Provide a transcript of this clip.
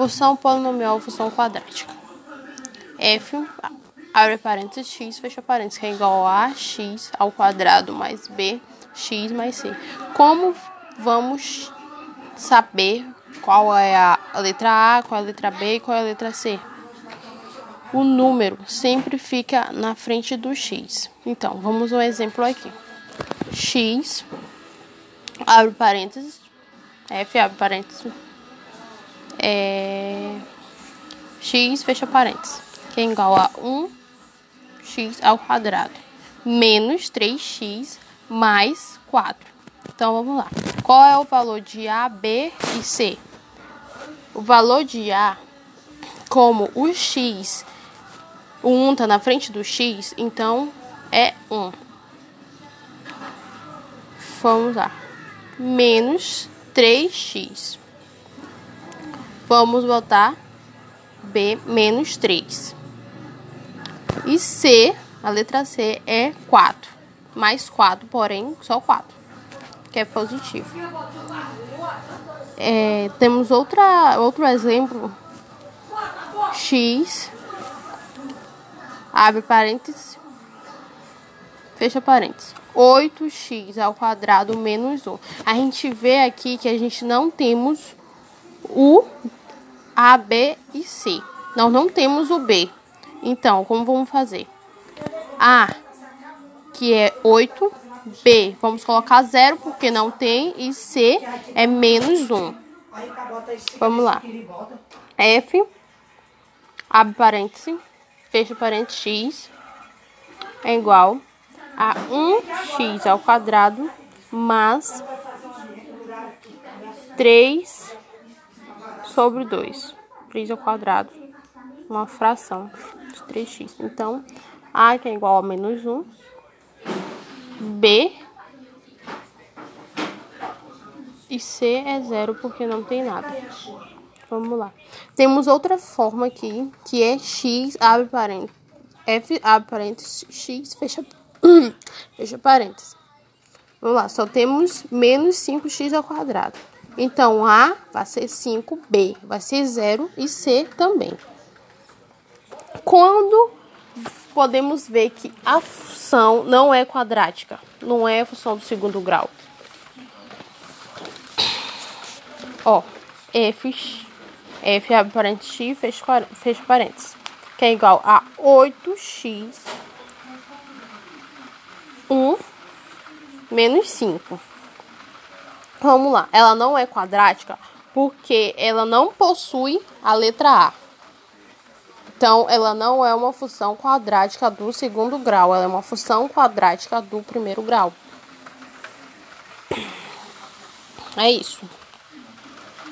Função polinomial ou função quadrática. f, abre parênteses, x, fecha parênteses, que é igual a x ao quadrado mais b, x mais c. Como vamos saber qual é a letra A, qual é a letra B e qual é a letra C? O número sempre fica na frente do x. Então, vamos um exemplo aqui. x, abre parênteses, f, abre parênteses, é, x, fecha parênteses, que é igual a 1x ao quadrado, menos 3x mais 4. Então, vamos lá. Qual é o valor de A, B e C? O valor de A, como o x, o 1 está na frente do x, então é 1. Vamos lá. Menos 3x. Vamos botar B menos 3. E C, a letra C é 4. Mais 4, porém, só 4. Que é positivo. É, temos outra, outro exemplo. X. Abre parênteses. Fecha parênteses. 8x ao quadrado menos 1. A gente vê aqui que a gente não temos o a, B e C. Nós não temos o B. Então, como vamos fazer? A, que é 8. B, vamos colocar 0 porque não tem. E C é menos 1. Vamos lá. F, abre parêntese, fecha parênteses, x é igual a 1x ao quadrado mais 3 sobre 2. 3 ao quadrado, uma fração de 3x. Então, A que é igual a menos 1, B e C é zero porque não tem nada. Vamos lá. Temos outra forma aqui, que é x, abre parênteses, f, abre parênteses, x, fecha, fecha parênteses. Vamos lá, só temos menos 5x ao quadrado. Então, A vai ser 5, B vai ser 0 e C também. Quando podemos ver que a função não é quadrática, não é a função do segundo grau. Ó, f, f abre parênteses x, fecha, fecha parênteses, que é igual a 8x 1 menos 5. Vamos lá, ela não é quadrática porque ela não possui a letra A. Então, ela não é uma função quadrática do segundo grau, ela é uma função quadrática do primeiro grau. É isso.